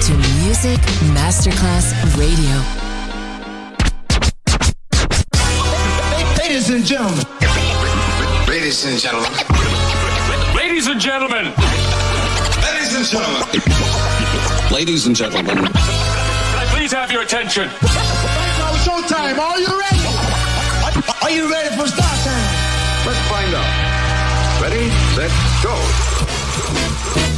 to Music Masterclass Radio. Ladies and gentlemen. Ladies and gentlemen. Ladies and gentlemen. Ladies and gentlemen. Ladies and gentlemen. Can I please have your attention? Now it's showtime. Are you ready? Are you ready for start time? Let's find out. Ready, set, go.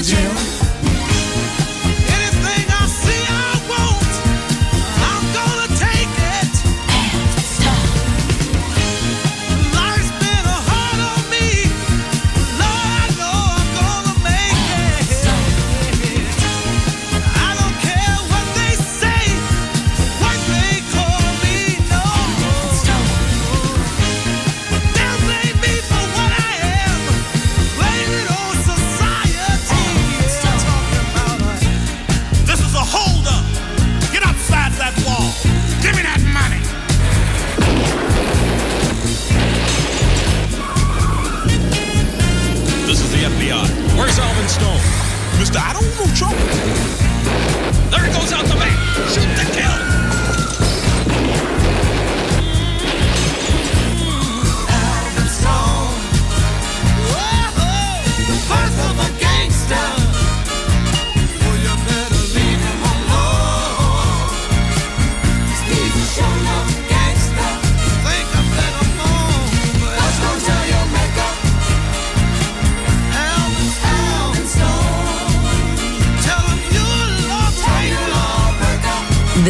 the gym.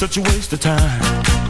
Such a waste of time.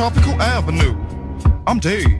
Tropical Avenue. I'm dead.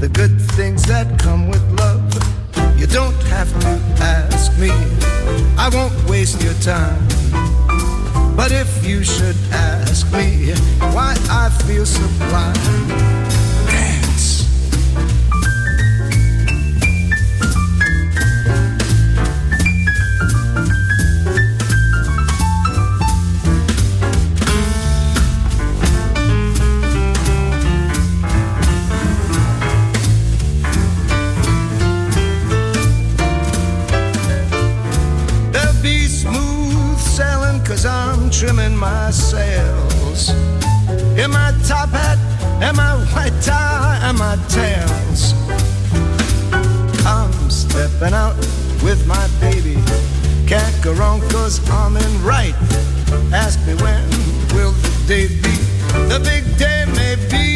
The good things that come with love. You don't have to ask me, I won't waste your time. But if you should ask me why I feel sublime, trimming my sails. In my top hat and my white tie and my tails. I'm stepping out with my baby. Can't go wrong cause I'm in right. Ask me when will the day be? The big day may be